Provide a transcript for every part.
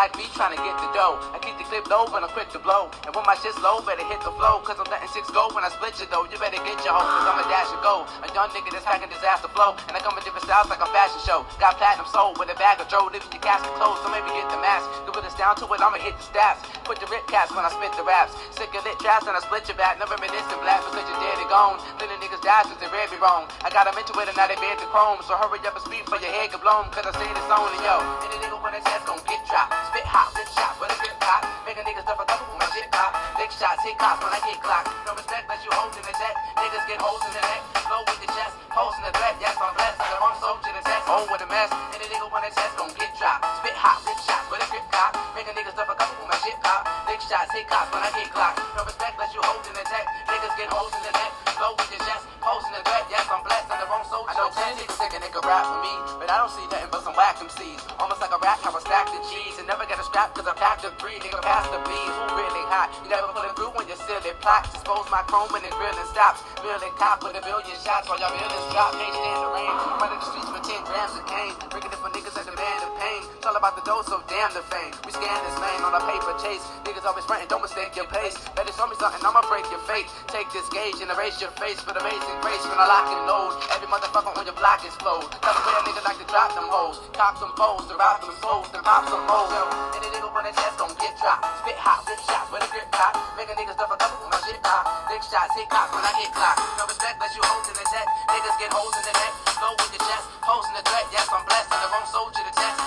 like me trying to get the dough. I keep the clip low when I'm quick to blow. And when my shit's low, better hit the flow. Cause I'm letting six go when I split you though. You better get your hoe, cause I'm a dash and go. A young nigga that's packing disaster flow. And I come in different styles like a fashion show. Got platinum soul with a bag of Joe. Living your casket closed, so maybe get the mask. Cause when it's down to it, I'ma hit the stats. Put the rip caps when I spit the raps. Sick of lit traps and I split your back. Never reminiscent black because you're dead and gone. Then niggas die since they read me wrong. I got them into it and now they bear the chrome. So hurry up and speed for your head get blown. Cause I say this on and yo. Any nigga when it's ass gon' get dropped. Spit hot, rip shots with a grip pop. Make a nigga stuff a couple with my shit pop. Lick shots, hit cops when I get clocked. No respect unless you hoes in the tech. Niggas get holes in the neck. Flow with the chest. Holes in the threat. Yes, I'm blessed. The wrong soul to test. Oh, Home with a mess. Any nigga when it's ass gon' get dropped. Spit hot, rip shots with a grip pop. Make a nigga stuff a couple with my shit pop. Lick shots, hit cops when I get clocked. No respect unless you hoes in the tech. Niggas get holes in the neck. Flow with the chest. Holes in the threat. Yes, I'm blessed. I'm the wrong test. I know 10 niggas think a nigga rap for me. But I don't see nothing but some whack MCs. Almost like a rat, how I stack the cheese. And never get a scrap cause I packed the three. Nigga pass the bees, who really hot? You never pulling through when you're silly plots. Expose my chrome when it really stops. Really cop with a billion shots while y'all millions drop. Patient in the rain. Running the streets with 10 grams of cane. Bringing it for niggas that demand of pain. It's all about the dose, so damn the fame. We scan this man on a paper chase. Niggas always frontin', don't mistake your pace. Better show me something, I'ma break your fate. Take this gauge and erase your face with the amazing grace when I lock and load. Every motherfucker on your block. That's the way a nigga like to drop them hoes. Cop some foes, to rob them souls, to pop some hoes. Any nigga run a test gon' get dropped. Spit hot, rip shots with a grip pop. Make a nigga stuff a couple with my shit pop. Lick shots, hit cops when I get clocked. No respect, let you hoes in the net. Niggas get holes in the neck. Flow with your chest, hoes in the threat. Yes, I'm blessed. I'm the wrong soul to test.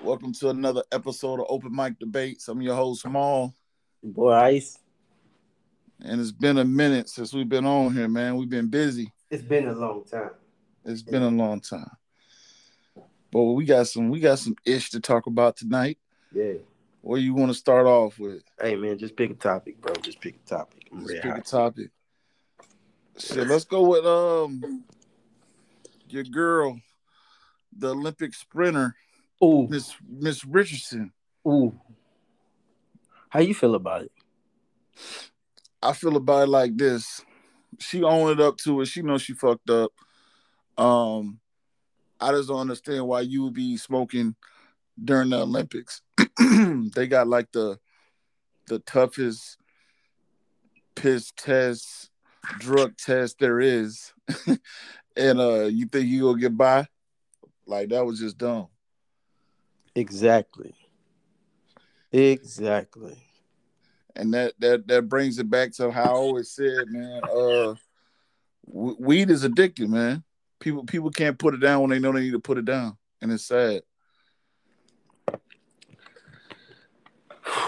Welcome to another episode of Open Mic Debates. I'm your host, Small, Boy, Ice, and it's been a minute since we've been on here, man. We've been busy. it's been a long time. It's been a long time. But we got some we got some ish to talk about tonight. Yeah. What you want to start off with? Hey man, just pick a topic, bro. Just pick a topic. I'm Let's ready. pick a topic. Shit, let's go with um your girl, the Olympic sprinter, Ooh, Miss Miss Richardson. ooh. How you feel about it? I feel about it like this. She owned it up to it. She knows she fucked up. Um, I just don't understand why you would be smoking during the Olympics. they got like the the toughest piss test, drug test there is. and uh you think you gonna get by? Like that was just dumb. Exactly. Exactly. and that that that brings it back to how I always said, man. Uh, weed is addictive, man. People people can't put it down when they know they need to put it down, and it's sad.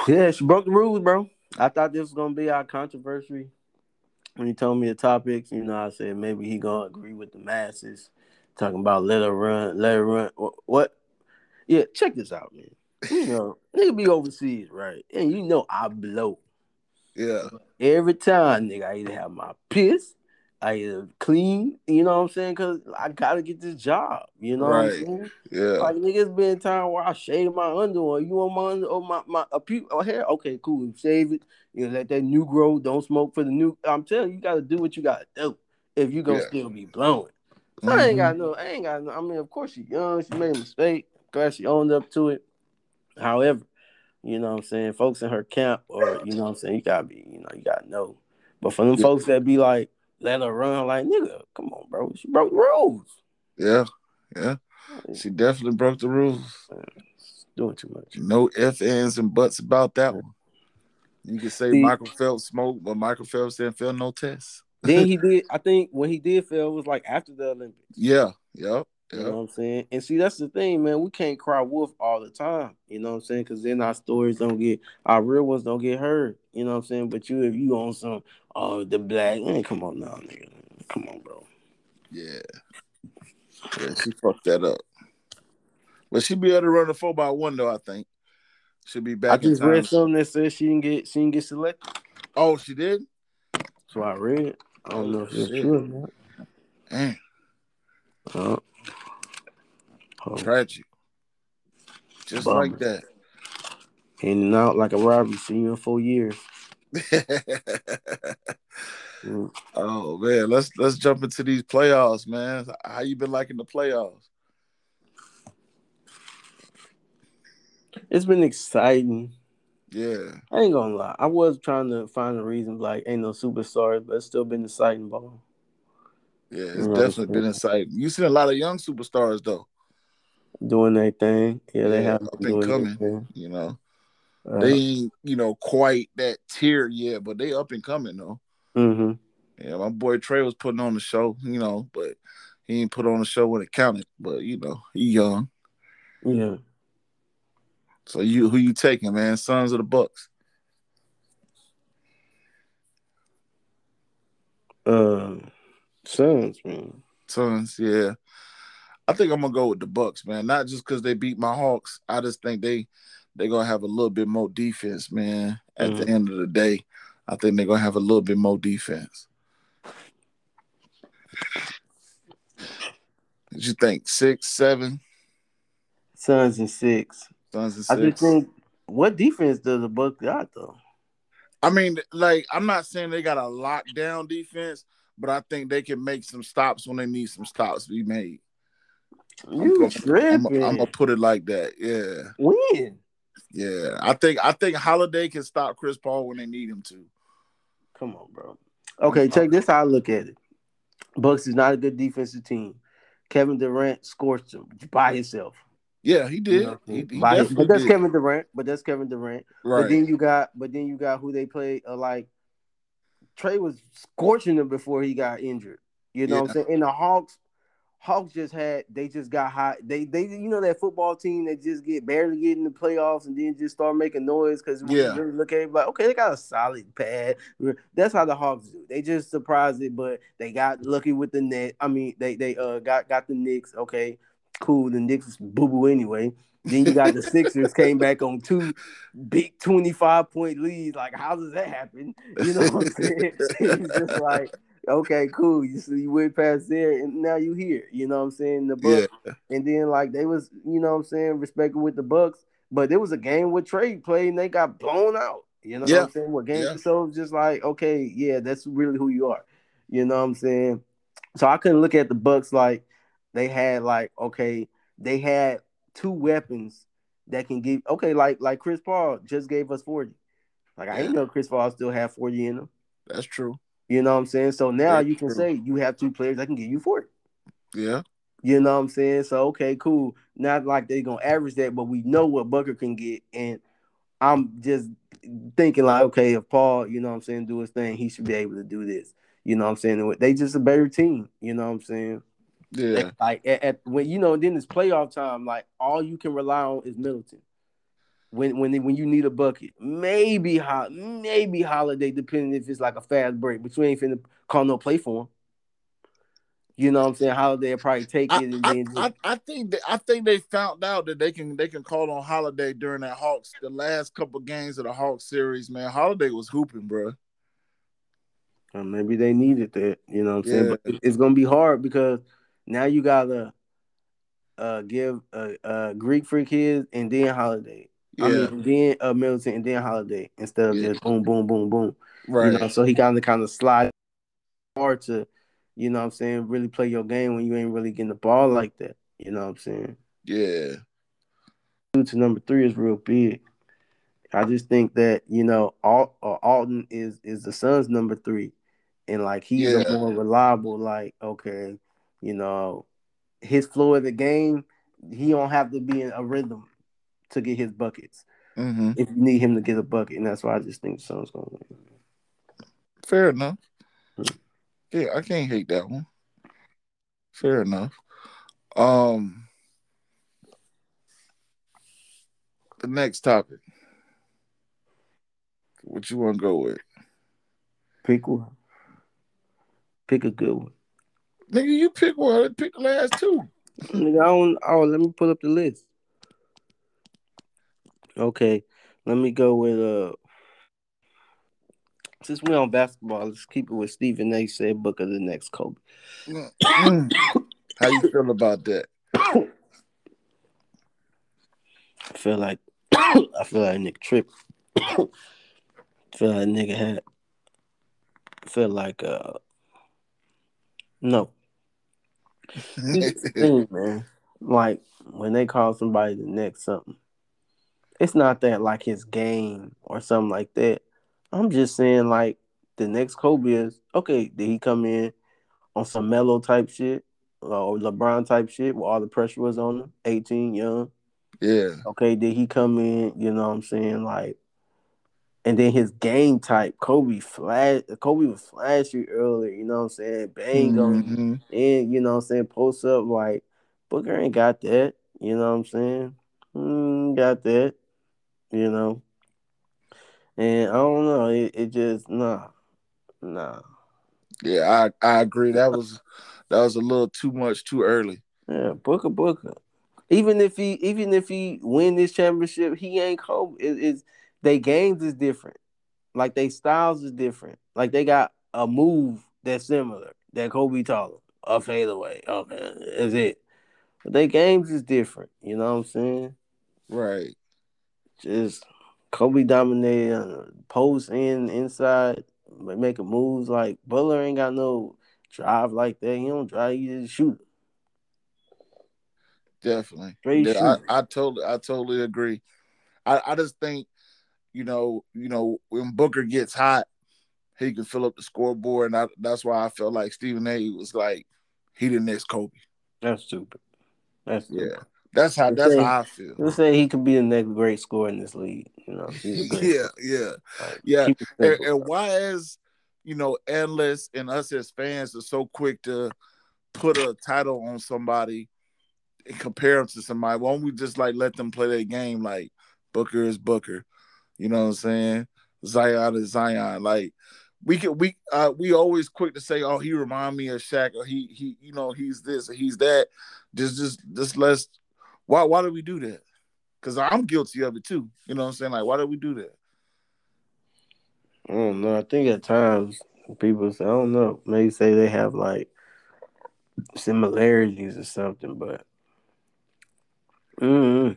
Yeah, she broke the rules, bro. I thought this was gonna be our controversy. When he told me the topics, you know, I said maybe he gonna agree with the masses, talking about let her run, let her run. What? Yeah, check this out, man. You know, nigga be overseas, right? And you know I blow. Yeah, Every time, nigga, I either have my piss, I clean, you know what I'm saying? Cause I gotta get this job, you know Right. what I'm saying? yeah, Like niggas been time where I shave my underwear. You want my under or my my a pu- or hair? Okay, cool. Shave it. You know, let that new grow. Don't smoke for the new. I'm telling you, you gotta do what you gotta do if you gonna Yeah. still be blowing. So I ain't Mhm. got no. I ain't got no. I mean, of course she young. She made a mistake. Glad she owned up to it. However, you know what I'm saying, folks in her camp, or you know what I'm saying, you gotta be, you know, you gotta know. But for them Yeah. folks that be like, let her run, like nigga, come on, bro, she broke the rules. yeah, yeah. She definitely broke the rules. Doing too much. No ifs, ands, and buts about that one. You can say See- Michael Phelps smoked, but Michael Phelps didn't fail no tests. then he did. I think when he did fail it was like after the Olympics. Yeah, yep, You yep. know what I'm saying? And see, that's the thing, man. We can't cry wolf all the time. You know what I'm saying? Because then our stories don't get, our real ones don't get heard. You know what I'm saying? But you, if you on some, oh, the black, man, come on now, nigga. Come on, bro. Yeah. Yeah, she fucked that up. But she'll be able to run the four by one though, I think. She'll be I back in just read something that says she didn't get, she didn't get selected. Oh, she did? That's what I read. I don't know if it's true or not. Damn, Uh, oh, tragic. Just Bummer. like that. in and out like a robbery. See you in four years. Mm. oh man, let's let's jump into these playoffs, man. How you been liking the playoffs? It's been exciting. Yeah. I ain't gonna lie. I was trying to find a reason like ain't no superstars, but it's still been exciting ball. Yeah, it's You know, definitely been exciting. You seen a lot of young superstars though. Doing their thing. Yeah, they Yeah, have up and coming. You know, Uh, they ain't you know quite that tier yet, but they up and coming though. Mm-hmm. Yeah, my boy Trey was putting on the show, you know, but he ain't put on the show when it counted. But you know, he young. Yeah. So you who you taking, man? Suns of the Bucks. Uh, Suns, man. Suns, yeah. I think I'm gonna go with the Bucks, man. Not just because they beat my Hawks. I just think they they're gonna have a little bit more defense, man. At the Mhm. end of the day, I think they're gonna have a little bit more defense. Did you think six, seven, Suns and six. Suns and I six? just think what defense does the Bucks got though? I mean, like, I'm not saying they got a lockdown defense, but I think they can make some stops when they need some stops to be made. You I'm, gonna put it like that. Yeah, When? yeah. I think I think Holiday can stop Chris Paul when they need him to. Come on, bro. Okay, check this how I look at it. Bucks is not a good defensive team. Kevin Durant scorched him by himself. Yeah, he You did. know, he, he by but that's did. Kevin Durant. But that's Kevin Durant. Right. But then you got, but then you got who they play. Uh, like Trey was scorching him before he got injured. You know what I'm saying? And the Hawks, Hawks just had they just got hot. They they you know that football team that just get barely get in the playoffs and then just start making noise because Yeah. you really look at it, like okay, they got a solid pad. That's how the Hawks do. They just surprised it, but they got lucky with the net. I mean, they they uh got got the Knicks. Okay, cool. The Knicks is boo boo anyway. Then you got the Sixers came back on two big 25 point leads. Like, how does that happen? You know what I'm saying? it's just like, okay, cool. You see, you went past there and now you here. You know what I'm saying? The Yeah, Bucks. And then like they was, you know what I'm saying, respecting with the Bucks. But there was a game with Trey played and they got blown out. You know Yeah. what I'm saying? What game Yeah. so just like, okay, yeah, that's really who you are. You know what I'm saying? So I couldn't look at the Bucks like they had like, okay, they had two weapons that can give okay, like like Chris Paul just gave us 40. Like I didn't know Chris Paul still had 40 in him. that's true. You know what I'm saying? So now That's you can true. say you have two players that can give you 40. Yeah, You know what I'm saying? So okay, cool. Not like they're gonna average that, but we know what Booker can get. And I'm just thinking like, okay, if Paul, you know what I'm saying, do his thing, he should be able to do this. You know what I'm saying? They just a better team. You know what I'm saying? yeah, Like at, at- when you know, then it's playoff time. Like all you can rely on is Middleton. When when when you need a bucket, maybe hot, maybe Holiday, depending if it's like a fast break, but you ain't finna call no play for him. You know what I'm saying? Holiday will probably take I, it I, then I, I think that I think they found out that they can they can call on Holiday during that Hawks the last couple games of the Hawks series. Man, Holiday was hooping, bro. Or maybe they needed that. You know what I'm saying? But it- it's gonna be hard because now you gotta uh give a uh, uh, Greek freak his and then Holiday. Yeah, I mean, then uh, Middleton and then Holiday instead of Yeah. just boom, boom, boom, boom. right. You know, so he kind of kind of slide hard to, you know what I'm saying, really play your game when you ain't really getting the ball like that. You know what I'm saying? yeah, Two to number three is real big. I just think that, you know, Al- uh, Ayton is is the Suns number three. And like he's Yeah. a more reliable, like, okay, you know, his flow of the game, he don't have to be in a rhythm to get his buckets. hmm If you need him to get a bucket, and that's why I just think the Suns gonna win. fair enough. Yeah, I can't hate that one. Fair enough. Um, the next topic. What you want to go with, Pick one. Pick a good one. nigga? You pick one. Pick the last two. Nigga, I don't. Oh, let me pull up the list. Okay, let me go with uh. Since we're on basketball, let's keep it with Stephen A. Said Booker the next Kobe. How you feel about that? I feel like I feel like Nick Trip. feel like nigga had. Feel like uh. No, This is the thing, man. Like when they call somebody the next something, it's not that like his game or something like that. I'm just saying like the next Kobe is okay. Did he come in on some mellow type shit or LeBron type shit where all the pressure was on him? 18, young. Yeah. Okay, did he come in? You know what I'm saying? Like, and then his game type, Kobe flash. Kobe was flashy earlier. You know what I'm saying? Bang on Mhm. and you know what I'm saying, post up like Booker ain't got that, you know what I'm saying? Mm, got that, you know. And I don't know, it, it just nah. Nah. Yeah, I I agree. That was that was a little too much too early. Yeah, Booker Booker. Even if he even if he win this championship, he ain't Kobe. It, it's they games is different. Like they styles is different. Like they got a move that's similar that Kobe taught them. A fadeaway. Oh, okay, is it. But they games is different. You know what I'm saying? Right. Just Kobe dominated on post and inside, but making moves like Butler ain't got no drive like that. He don't drive, he just shoot. Definitely. Yeah. I, I totally I totally agree. I, I just think, you know, you know, when Booker gets hot, he can fill up the scoreboard. And I, that's why I felt like Stephen A was like he the next Kobe. That's stupid. That's stupid. Yeah. That's how that's say- how I feel. Let's say he could be the next great scorer in this league. You know, he's a great yeah, yeah. like, Yeah. And, and why is you know analysts and us as fans are so quick to put a title on somebody and compare them to somebody? Why don't we just like let them play their game? Like Booker is Booker, you know what I'm saying? Zion is Zion. Like we can we uh we always quick to say, oh, he remind me of Shaq, or he he you know he's this or he's that. Just just just let's why why do we do that? Because I'm guilty of it too. You know what I'm saying? Like why do we do that? I don't know. I think at times people say, I don't know, maybe say they have like similarities or something, but mm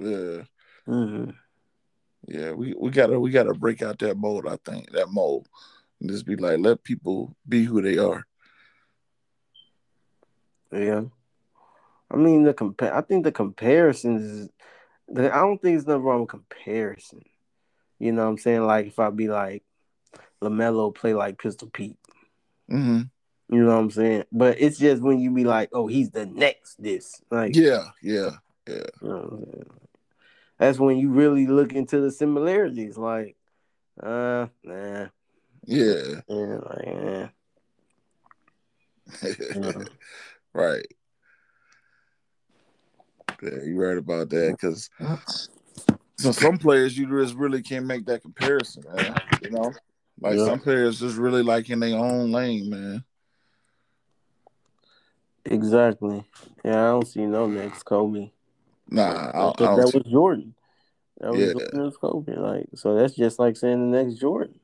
Yeah. mm Yeah, we, we gotta we gotta break out that mold. I think that mold, and just be like, let people be who they are. yeah. I mean the compare. I think the comparisons is. The, I don't think there's nothing wrong with comparison. You know what I'm saying? Like if I be like Lamelo play like Pistol Pete. hmm You know what I'm saying? But it's just when you be like, oh, he's the next this. Like Yeah, yeah, You know? That's when you really look into the similarities. Like, uh, nah, yeah. yeah, like, eh. Yeah. right. Yeah, you're right about that. Because so some players you just really can't make that comparison, man. You know, like Yeah. some players just really like in their own lane, man. exactly. Yeah, I don't see no next Kobe. Nah, I, I Because don't. that see- was Jordan. That was Yeah. Jordan was Kobe. Like, so that's just like saying the next Jordan.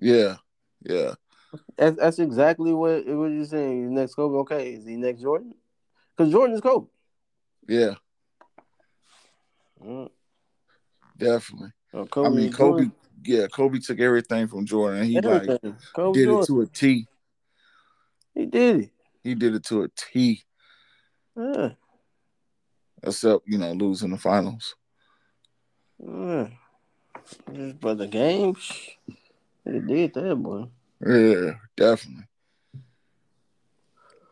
yeah, yeah, That's that's exactly what what you're saying. Next Kobe. Okay, is he next Jordan? Because Jordan is Kobe. yeah, Mm. definitely. Kobe I mean, Kobe. Jordan. Yeah, Kobe took everything from Jordan. and He like Kobe did it to a T. He did it. He did it to a T. Yeah. Except you know losing the finals. Yeah. Just- But the games, they did that, boy. Yeah, definitely,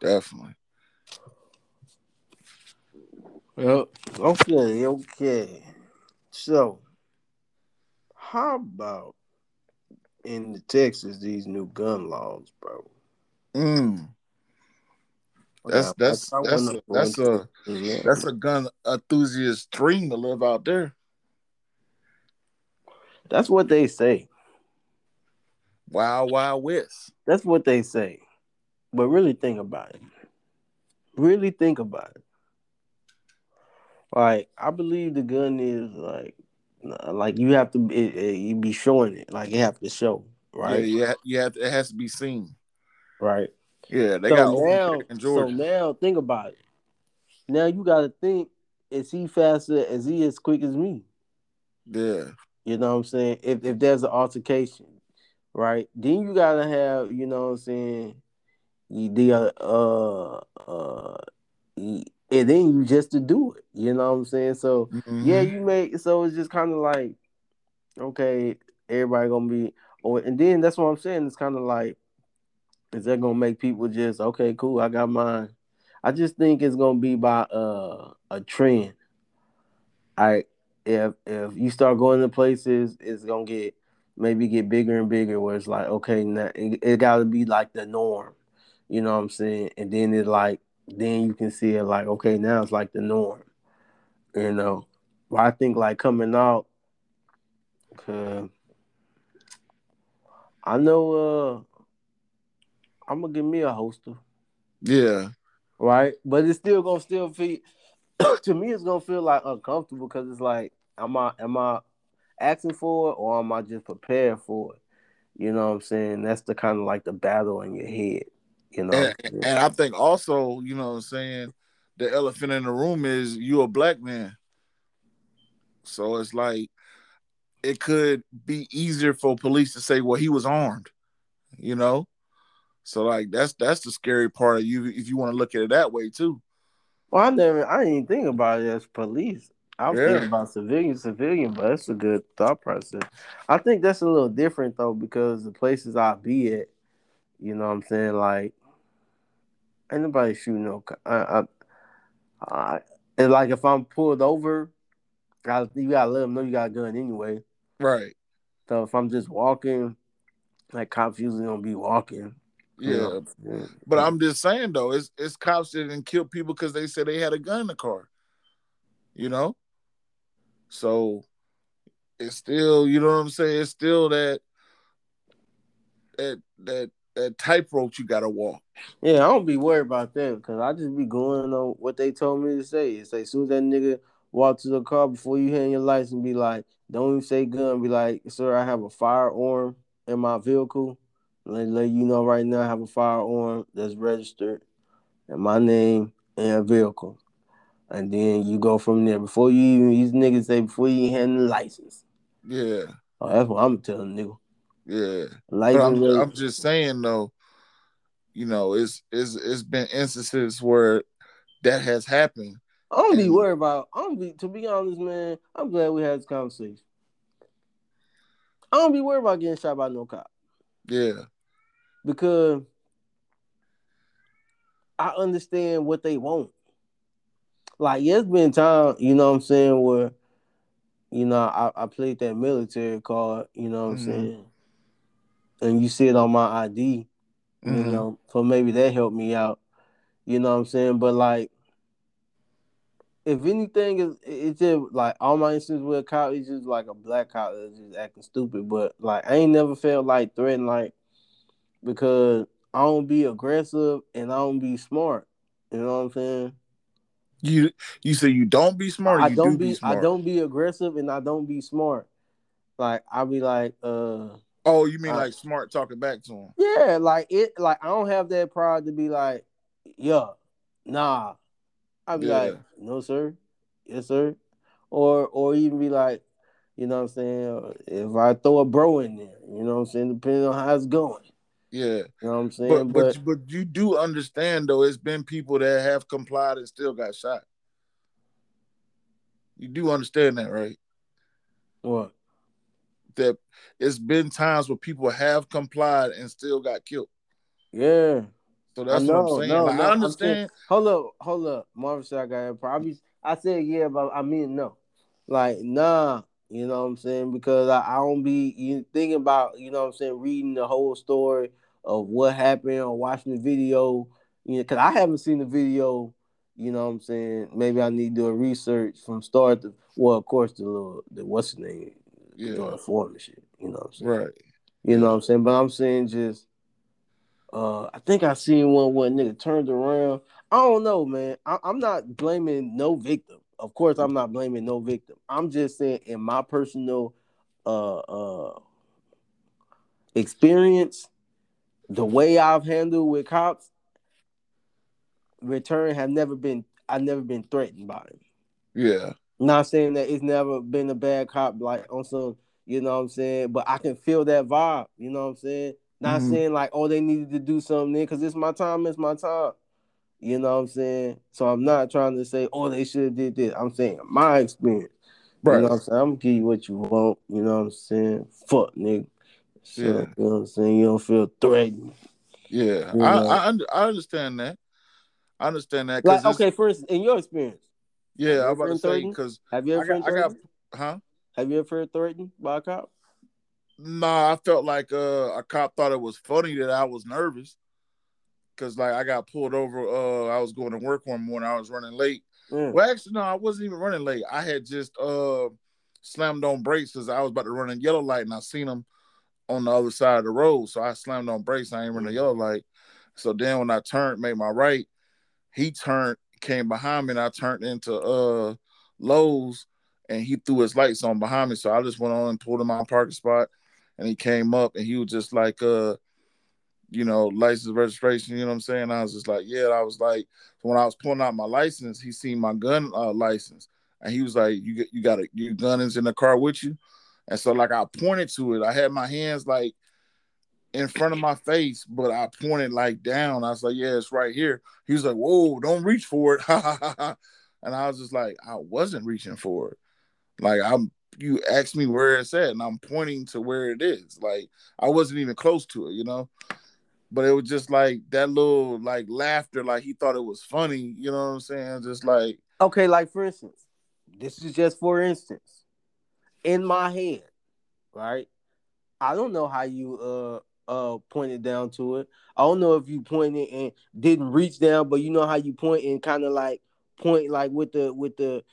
definitely. Well, okay, okay. So, how about in the Texas these new gun laws, bro? Mm, that's that's that's wanna a, that's a that's a gun enthusiast dream to live out there. That's what they say. Wild Wild West. That's what they say. But really think about it. Really think about it. Like I believe the gun is like, like you have to it, it- you be showing it. Like you have to show, right? Yeah, yeah, yeah. It has to be seen. Right. Yeah, they so got now, in so now think about it. Now you got to think: Is he faster? Is he as quick as me? yeah, You know what I'm saying? If if there's an altercation, right? Then you gotta have, you know what I'm saying? You the uh uh, you, and then you just to do it. You know what I'm saying? So Mhm. yeah, you make so it's just kind of like okay, everybody gonna be or and then that's what I'm saying. It's kind of like is that gonna make people just okay, cool, I got mine. I just think it's gonna be by uh a trend. I if if you start going to places, it's gonna get maybe get bigger and bigger. Where it's like okay, now it, it got to be like the norm. You know what I'm saying? And then it like then you can see it like okay, now it's like the norm. You know, but I think like coming out, cause I know uh I'm gonna give me a holster, Yeah. right? But it's still gonna still feel to me. It's gonna feel like uncomfortable because it's like, am I am I asking for it or am I just prepared for it? You know what I'm saying? That's the kind of like the battle in your head. You know, And, saying? and I think also, you know what I'm saying, the elephant in the room is you a black man. So it's like it could be easier for police to say, well, he was armed, you know? So like that's that's the scary part of you if you want to look at it that way too. Well, I never, I didn't even think about it as police. I was Yeah. thinking about civilian, civilian, but that's a good thought process. I think that's a little different though because the places I be at, you know what I'm saying, like ain't nobody shooting no. I, I, I, and like if I'm pulled over, I, you gotta let them know you got a gun anyway. Right. So if I'm just walking, like cops usually don't be walking. you Yeah. know. Yeah. But I'm just saying though, it's it's cops that didn't kill people because they said they had a gun in the car. You know? So it's still, you know what I'm saying? It's still that that that that tightrope you gotta walk. Yeah, I don't be worried about that because I just be going on what they told me to say. It's like as soon as that nigga walk to the car before you hand your license, be like, don't even say gun. Be like, sir, I have a firearm in my vehicle. Let, let you know right now, I have a firearm that's registered in my name and a vehicle. And then you go from there. Before you even, these niggas say, before you hand the license. Yeah, Oh, that's what I'm telling nigga. Yeah. I'm I'm just saying though, you know, it's it's it's been instances where that has happened. I don't be worried about. I don't be. To be honest, man, I'm glad we had this conversation. I don't be worried about getting shot by no cop Yeah, because I understand what they want. Like, yeah, it's been time, you know what I'm saying, where you know I, I played that military card, you know what I'm Mhm. saying, and you see it on my ID, you Mhm. know, so maybe that helped me out, you know what I'm saying, but like. if anything is it's just like all my instances with a cop is just like a black cop that's just acting stupid. But like I ain't never felt like threatened like because I don't be aggressive and I don't be smart. You know what I'm saying? you you say you don't be smart. I you don't do be, be. I don't be aggressive and I don't be smart. Like I be like, uh Oh, you mean I- like smart talking back to him? yeah, like it like I don't have that pride to be like, yeah, nah. I'd be Yeah. like, no sir, yes sir, or or even be like, you know what I'm saying? If I throw a bro in there, you know what I'm saying, depending on how it's going, Yeah, you know what I'm saying. but But, but but you do understand though. It's been people that have complied and still got shot. You do understand that, right? what? That it's been times where people have complied and still got killed. Yeah, So that's know. what I'm saying. No, Like, no, I understand. saying- hold up, hold up. Marvin said I got. Probably I said yeah, but I mean no. Like nah, you know what I'm saying? Because I, I don't be you thinking about, you know what I'm saying, reading the whole story of what happened or watching the video, you know, because I haven't seen the video, you know what I'm saying? Maybe I need to do a research from start to well, of course the little the what's the name Yeah. doing the form and shit, you know what I'm saying? Right. You know what I'm saying? But I'm saying just uh I think I seen one where nigga turned around. I don't know, man. I, I'm not blaming no victim. Of course, I'm not blaming no victim. I'm just saying in my personal uh uh experience, the way I've handled with cops, return have never been I've never been threatened by him. Yeah. Not saying that it's never been a bad cop, like on some, you know what I'm saying, but I can feel that vibe, you know what I'm saying? Not Mhm. saying like, oh, they needed to do something because it's my time, it's my time. You know what I'm saying? So I'm not trying to say, oh, they should have did this. I'm saying my experience. Right. You know what I'm saying? I'm gonna give you what you want. You know what I'm saying? Fuck, nigga. So, Yeah. You know what I'm saying? You don't feel threatened. Yeah, You I know. I, under, I understand that. I understand that. Like, okay, first in your experience, Yeah, I'm about to say because have you I ever got, been I got, huh? Have you ever threatened by a cop? Nah, I felt like uh, a cop thought it was funny that I was nervous because like I got pulled over. Uh, I was going to work one morning. I was running late. Yeah. Well, actually, no, I wasn't even running late. I had just uh slammed on brakes because I was about to run a yellow light and I seen him on the other side of the road. So I slammed on brakes. I ain't running a yellow light. So then when I turned, made my right, he turned, came behind me, and I turned into uh Lowe's and he threw his lights on behind me. So I just went on and pulled him out parking spot and he came up and he was just like uh you know, license registration, you know what I'm saying? I was just like, yeah, I was like, when I was pulling out my license, he seen my gun uh, license, and he was like, "You get, you got a your gun is in the car with you," and so like I pointed to it. I had my hands like in front of my face, but I pointed like down. I was like, "Yeah, it's right here." He was like, "Whoa, don't reach for it," and I was just like, "I wasn't reaching for it." Like I'm, you asked me where it's at, and I'm pointing to where it is. Like I wasn't even close to it, you know but it was just like that little like laughter, like he thought it was funny. You know what I'm saying? Just like Okay, like for instance, this is just for instance. In my head, right? I don't know how you uh uh pointed down to it. I don't know if you pointed and didn't reach down, but you know how you point and kind of like point like with the with the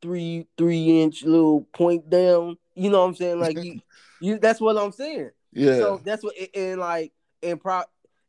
three three inch little point down. You know what I'm saying? Like you you that's what I'm saying. yeah, So that's what and, and like and pro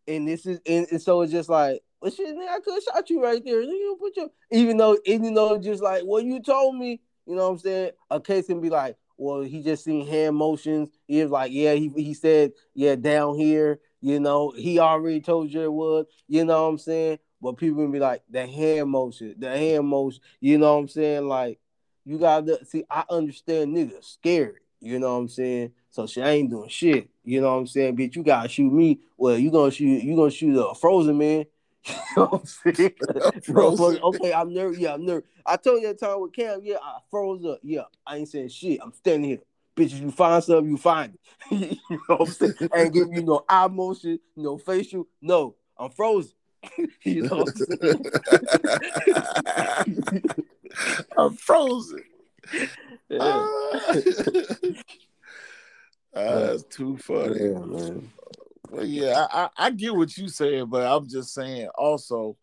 and this is and, and so it's just like well shit nigga, I could have shot you right there. You put your even though even though just like well you told me, you know what I'm saying? A case can be like, well, he just seen hand motions. He was like, yeah, he he said, yeah, down here, you know, he already told you it was, you know what I'm saying? But people be like, the hand motion, the hand motion, you know what I'm saying? Like, you gotta see, I understand niggas scared, you know what I'm saying? So she ain't doing shit. You know what I'm saying? Bitch, you gotta shoot me. Well, you gonna shoot you gonna shoot a frozen man. You know what I'm saying? Okay, I'm nervous. Yeah, I'm nervous. I told you that time with Cam, yeah, I froze up. Yeah, I ain't saying shit. I'm standing here. Bitch, if you find something, you find it. you know what I'm saying? I ain't giving you no eye motion, no facial. No, I'm frozen. you know what I'm saying? I'm frozen. Yeah. Ah. Ah, that's too funny. yeah, man. Well, yeah, I, I, get what you saying, but I'm just saying also,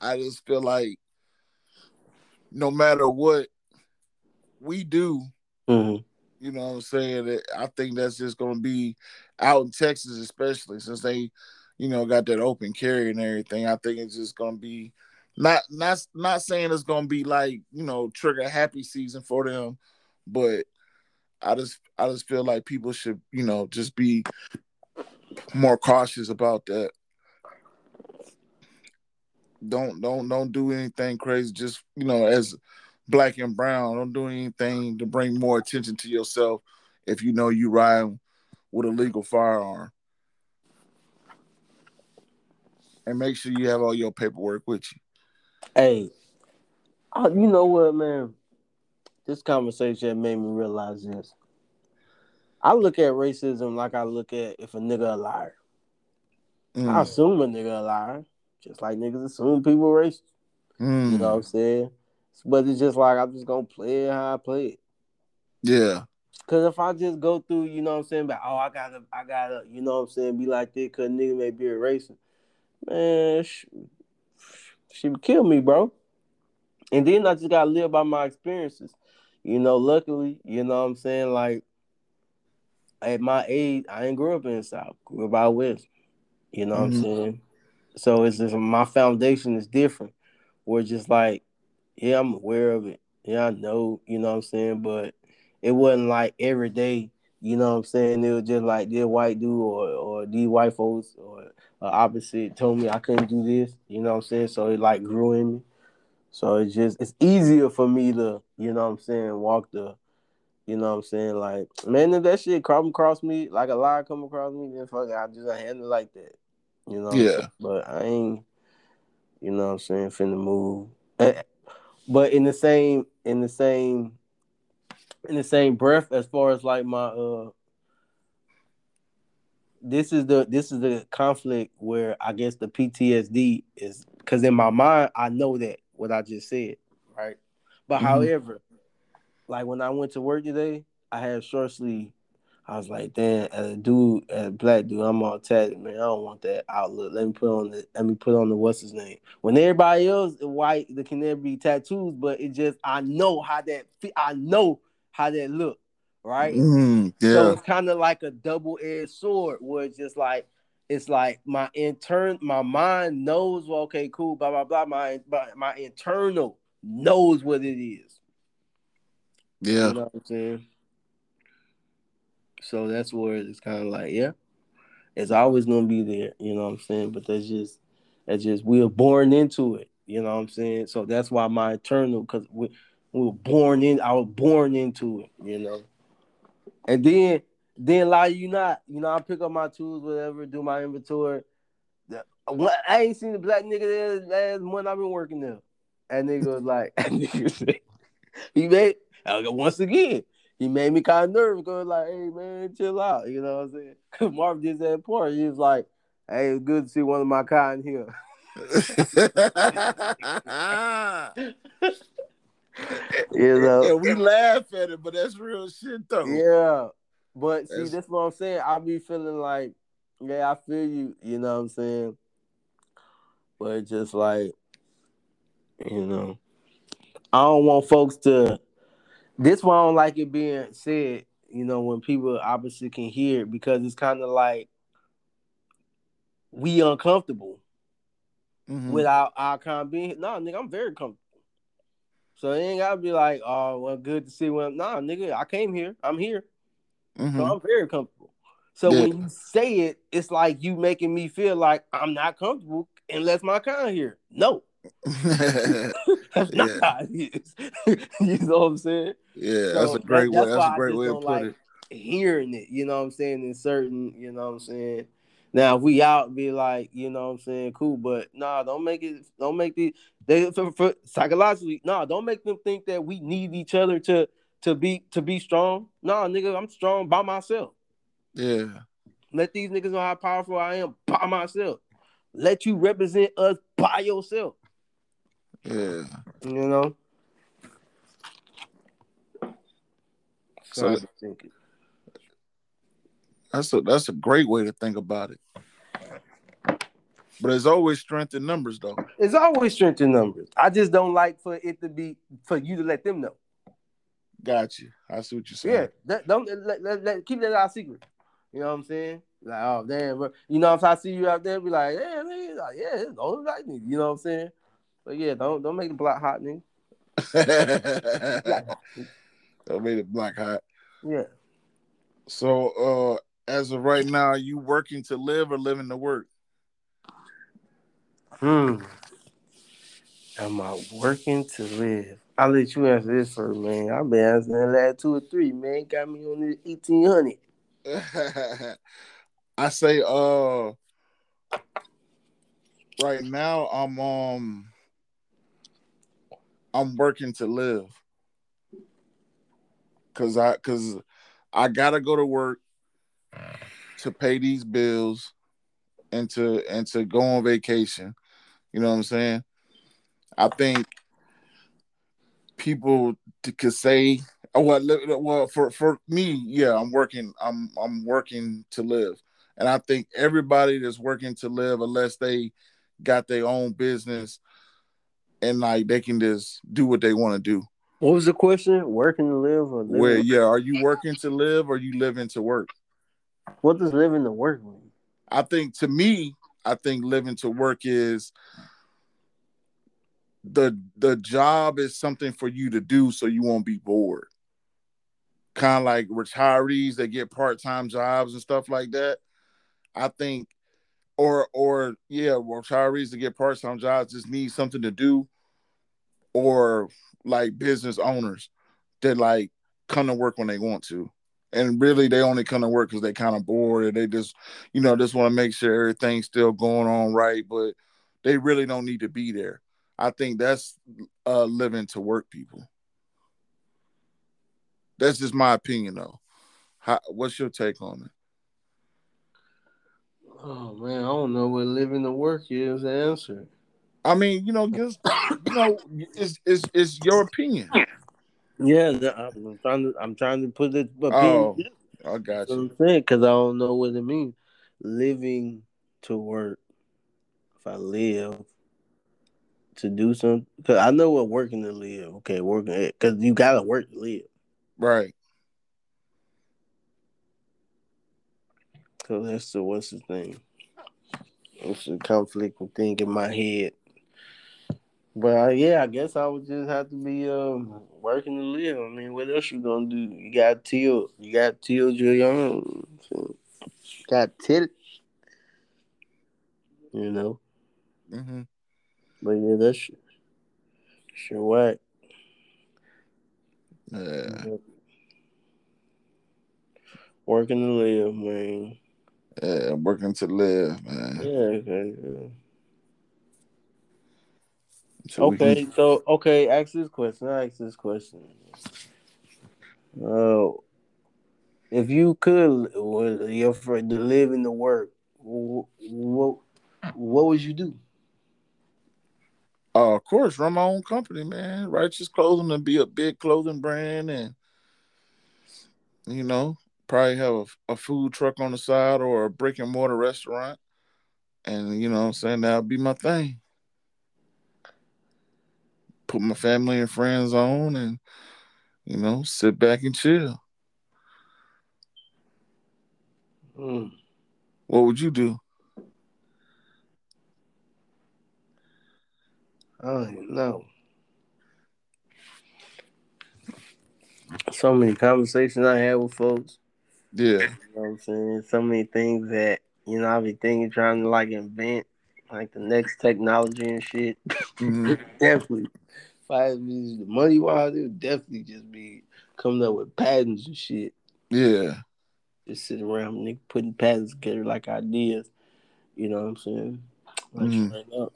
I just feel like no matter what we do, Mhm. you know what I'm saying, that I think that's just gonna be out in Texas, especially since they, you know, got that open carry and everything. I think it's just gonna be not not not saying it's gonna be like, you know, trigger happy season for them, but I just I just feel like people should, you know, just be more cautious about that. Don't don't don't do anything crazy. Just you know, as black and brown, don't do anything to bring more attention to yourself if you know you ride with a legal firearm. And make sure you have all your paperwork with you. Hey, oh, you know what, man? This conversation made me realize this. I look at racism like I look at if a nigga a liar. I Mm, assume a nigga a liar, just like niggas assume people racist. mm, You know what I'm saying? But it's just like I'm just gonna play it how I play it. Yeah. Cause if I just go through, you know what I'm saying, but oh I gotta, I gotta, you know what I'm saying, be like this, cause nigga may be a racist, man, sh- she would kill me, bro. And then I just gotta live by my experiences. You know, luckily, you know what I'm saying, like at my age, I ain't grew up in the South, grew up out west. You know what Mhm. I'm saying? So it's just my foundation is different. We're just like, yeah, I'm aware of it. Yeah, I know, you know what I'm saying, but it wasn't like every day, you know what I'm saying? It was just like this white dude or or these white folks or uh, opposite told me I couldn't do this, you know what I'm saying? So it like grew in me. So it's just it's easier for me to, you know what I'm saying, walk the you know what I'm saying? Like, man, if that shit come across me, like a lie come across me, then fuck it, I just handle it like that. You know Yeah. But I ain't You know what I'm saying? Finna move. Eh, But in the same in the same in the same breath as far as like my uh this is the this is the conflict where I guess the PTSD is because in my mind I know that what I just said, right? But Mhm. however, like when I went to work today, I had short sleeve. I was like, damn, as a dude, as a black dude, I'm all tatted, man. I don't want that outlook. Let me put on the let me put on the what's his name. When everybody else white, there can never be tattoos, but it just I know how that I know how that look, right? Mm, So it's kind of like a double-edged sword where it's just like it's like my intern my mind knows well, okay, cool, blah blah blah. My my, my internal knows what it is. Yeah. You know what I'm saying? So that's where it's kind of like, yeah, it's always gonna be there. You know what I'm saying? But that's just that's just we were born into it. You know what I'm saying? So that's why my eternal because we we were born in. I was born into it. You know, and then then lie you not. You know, I pick up my tools, whatever, do my inventory. I ain't seen the black nigga there last month I've been working there. And nigga was like, he made once again, he made me kind of nervous because like, hey man, chill out. You know what I'm saying? Cause Marv did that part. He was like, hey, it's good to see one of my kind here. You know? yeah, we laugh at it, but that's real shit though. Yeah. But see, That's- that's what I'm saying. I be feeling like, yeah, I feel you, you know what I'm saying? But just like, you know, I don't want folks to this why I don't like it being said, you know, when people obviously can hear it because it's kind of like we uncomfortable Mhm. without our kind of being. No, nigga, I'm very comfortable. So it ain't gotta be like, oh, well, good to see when. Nah, nigga, I came here. I'm here. Mhm. So I'm very comfortable. So Yeah. when you say it, it's like you making me feel like I'm not comfortable unless my kind here. No, that's not Yeah. how it is. you know what I'm saying? yeah, So that's a that- great way. that's That's a great way to put like- it. Hearing it, you know what I'm saying, in certain, you know what I'm saying. Now if we out be like, you know what I'm saying, cool, but nah, don't make it don't make the they for, for psychologically, nah, don't make them think that we need each other to to be to be strong. Nah, nigga, I'm strong by myself. Yeah. Let these niggas know how powerful I am by myself. Let you represent us by yourself. Yeah. You know. So- I be thinking. That's a that's a great way to think about it. But there's always strength in numbers though. It's always strength in numbers. I just don't like for it to be for you to let them know. Got you. I see what you're Yeah, saying. that, don't let, let, let- keep that our secret. You know what I'm saying? Like, oh damn, bro. you know if I see you out there, be like, yeah, nigga, like, yeah, it's only like nigga. You know what I'm saying? But yeah, don't don't make the block hot, nigga. Block that made it black hot. Yeah. So uh as of right now, are you working to live or living to work? Hmm. Am I working to live? I'll let you answer this first, man. I've been answering the last two or three, man. Got me on this eighteen hundred. I say uh right now I'm um I'm working to live. Cause I cause I gotta go to work to pay these bills and to and to go on vacation. You know what I'm saying? I think people could say oh, well, well for for me, yeah, I'm working I'm I'm working to live. And I think everybody that's working to live unless they got their own business and like they can just do what they want to do. What was the question? Working to live or living? Where yeah, are you working to live or you living to work? What does living to work mean? I think to me, I think living to work is the the job is something for you to do so you won't be bored. Kind of like retirees that get part-time jobs and stuff like that. I think or or yeah, retirees that get part-time jobs just need something to do or like business owners that like come to work when they want to. And really they only come to work because they kind of bored or they just, you know, just want to make sure everything's still going on right, but they really don't need to be there. I think that's uh living to work people. That's just my opinion though. How, what's your take on it? Oh man, I don't know what living to work is. The answer. I mean, you know, just you know, it's it's it's your opinion. Yeah, I'm trying to I'm trying to put it. Oh, I got you. I'm saying because I don't know what it means. Living to work. If I live to do something, because I know what working to live. Okay, working because you gotta work to live. Right. So that's the what's the thing? It's a conflicting thing in my head. But uh, yeah, I guess I would just have to be um, working to live. I mean, what else you gonna do? You got till you got till you're young. So, got till you know. Mm-hmm. But yeah, that's sure whack. Yeah. Working to live, man. Yeah, working to live, man. Yeah, okay. Yeah. So okay, can... so okay, ask this question. I ask this question. Uh, if you could, your friend to live in the work, what what would you do? Uh, of course, run my own company, man. Righteous Clothing and be a big clothing brand, and you know, probably have a, a food truck on the side or a brick and mortar restaurant, and you know, I'm saying that'll be my thing. Put my family and friends on, and you know, sit back and chill. Mm. What would you do? I don't know. So many conversations I had with folks. Yeah. You know what I'm saying? So many things that, you know, I be thinking trying to like invent like the next technology and shit. Mm-hmm. definitely. If I had the money wise, it would definitely just be coming up with patents and shit. Yeah. Just sitting around nigga putting patents together like ideas. You know what I'm saying? Like mm-hmm. straight up.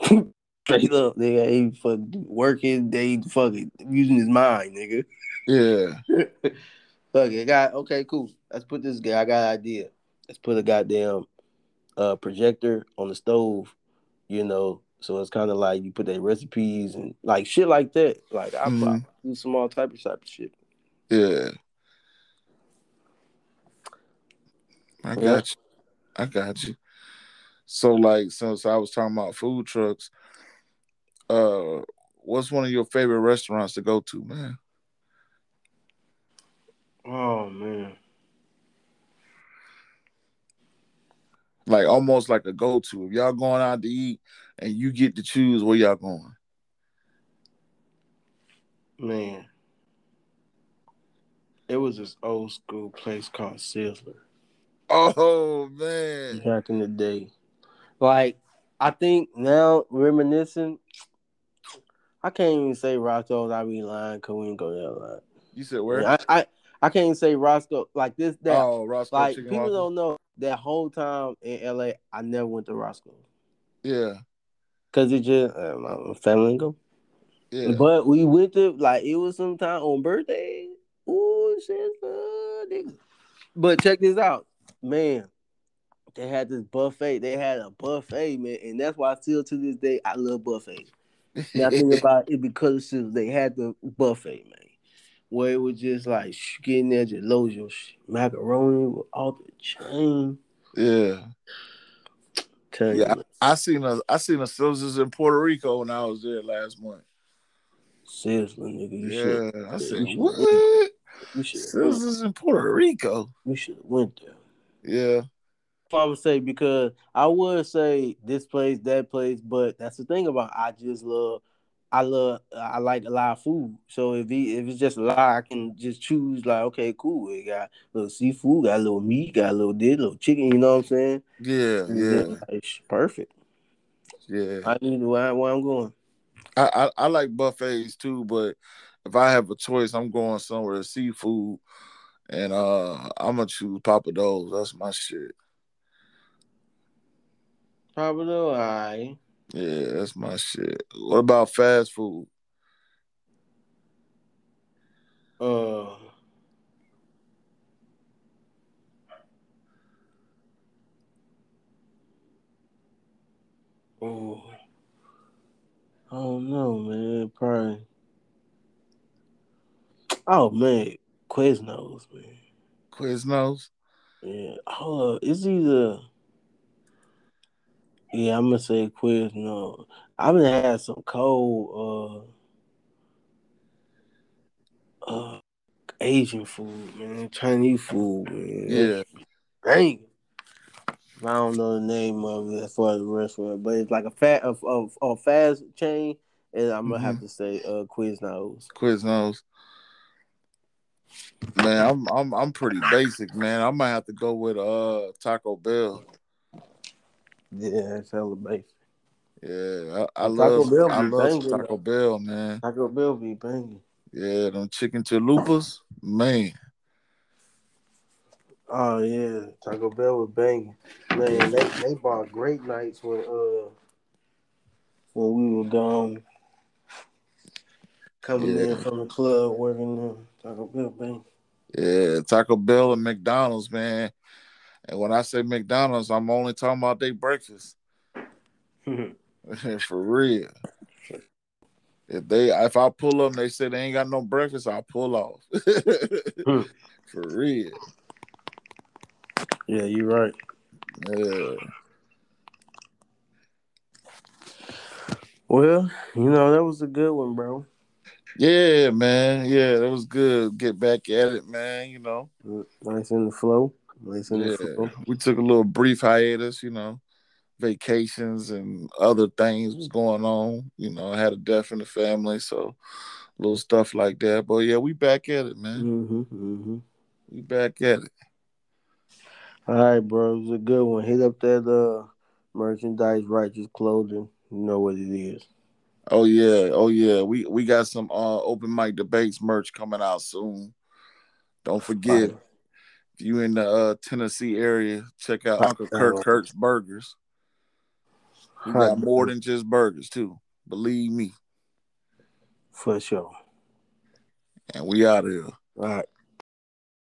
Straight up, nigga. He fucking working, they fucking using his mind, nigga. Yeah. Fuck it. Got okay, cool. Let's put this guy. I got an idea. Let's put a goddamn uh projector on the stove, you know. So it's kind of like you put their recipes and like shit like that. Like I, mm-hmm. I do some all type of type of shit. Yeah. I got yeah. you. I got you. So like since I was talking about food trucks, uh, what's one of your favorite restaurants to go to, man? Oh man. Like almost like a go to. If y'all going out to eat and you get to choose where y'all going. Man. It was this old school place called Sizzler. Oh man. Back in the day. Like I think now reminiscing, I can't even say Roscoe's. I be lying because we didn't go there a lot. You said where? I, I, I can't even say Roscoe like this. That oh, Roscoe. Like people don't know that whole time in LA, I never went to Roscoe. Yeah. Cause it just uh, my family go. Yeah. But we went to like it was sometime on birthday. Ooh, shit, But check this out, man. They had this buffet. They had a buffet, man, and that's why still to this day I love buffets. Nothing about it because they had the buffet, man, where it was just like getting there, just load your macaroni with all the chain. Yeah. Tell yeah, I, I, seen a I seen a Sizzlers in Puerto Rico when I was there last month. Sizzler, nigga. You yeah, should, I said you what? You should Sizzlers in Puerto Rico. You should have went there. Yeah. I would say because I would say this place, that place, but that's the thing about I just love I love I like a lot of food. So if he if it's just a lot, I can just choose like okay, cool. It got a little seafood, got a little meat, got a little this, little chicken. You know what I'm saying? Yeah, and yeah. Like, perfect. Yeah. I need to where, where I'm going. I, I I like buffets too, but if I have a choice, I'm going somewhere to seafood, and uh I'm gonna choose Papa Pappadeaux. That's my shit. Pablo, alright. Yeah, that's my shit. What about fast food? Uh, oh, I don't know, man. Probably. Oh man, Quiznos, man. Quiznos? Yeah. Oh, it's either. Yeah, I'm gonna say Quiznos. I've been had some cold, uh, uh, Asian food, man. Chinese food, man. Yeah. Dang. I don't know the name of it as far as the restaurant, but it's like a fat of of a fast chain, and I'm gonna have to say uh Quiznos. Quiznos. Man, I'm I'm I'm pretty basic, man. I might have to go with uh Taco Bell. Yeah, it's hella basic. Yeah, I, I Taco love Bell I love banging, Taco. Bell, man. Taco Bell be banging. Yeah, them chicken chalupas, man. Oh yeah, Taco Bell was banging. Man, they they bought great nights when uh when we were gone. Coming Yeah. in from the club working uh, Taco Bell bang. Yeah, Taco Bell and McDonald's, man. And when I say McDonald's, I'm only talking about their breakfast. For real. If they if I pull up and they say they ain't got no breakfast, I'll pull off. For real. yeah, you're right. Yeah. Well, you know, that was a good one, bro. Yeah, man. Yeah, that was good. Get back at it, man. You know. Nice in the flow. Yeah. We took a little brief hiatus, you know. Vacations and other things was going on. You know, I had a death in the family, so little stuff like that. But yeah, we back at it, man. Mm-hmm, mm-hmm. We back at it. All right, bro. It was a good one. Hit up that uh merchandise, righteous clothing. You know what it is. Oh yeah, oh yeah. We we got some uh open mic debates merch coming out soon. Don't forget. If you in the uh, Tennessee area, check out Uncle. Kirk Kirk's Burgers. Hot got more than just burgers too. Believe me. For sure. And we out of here. All right.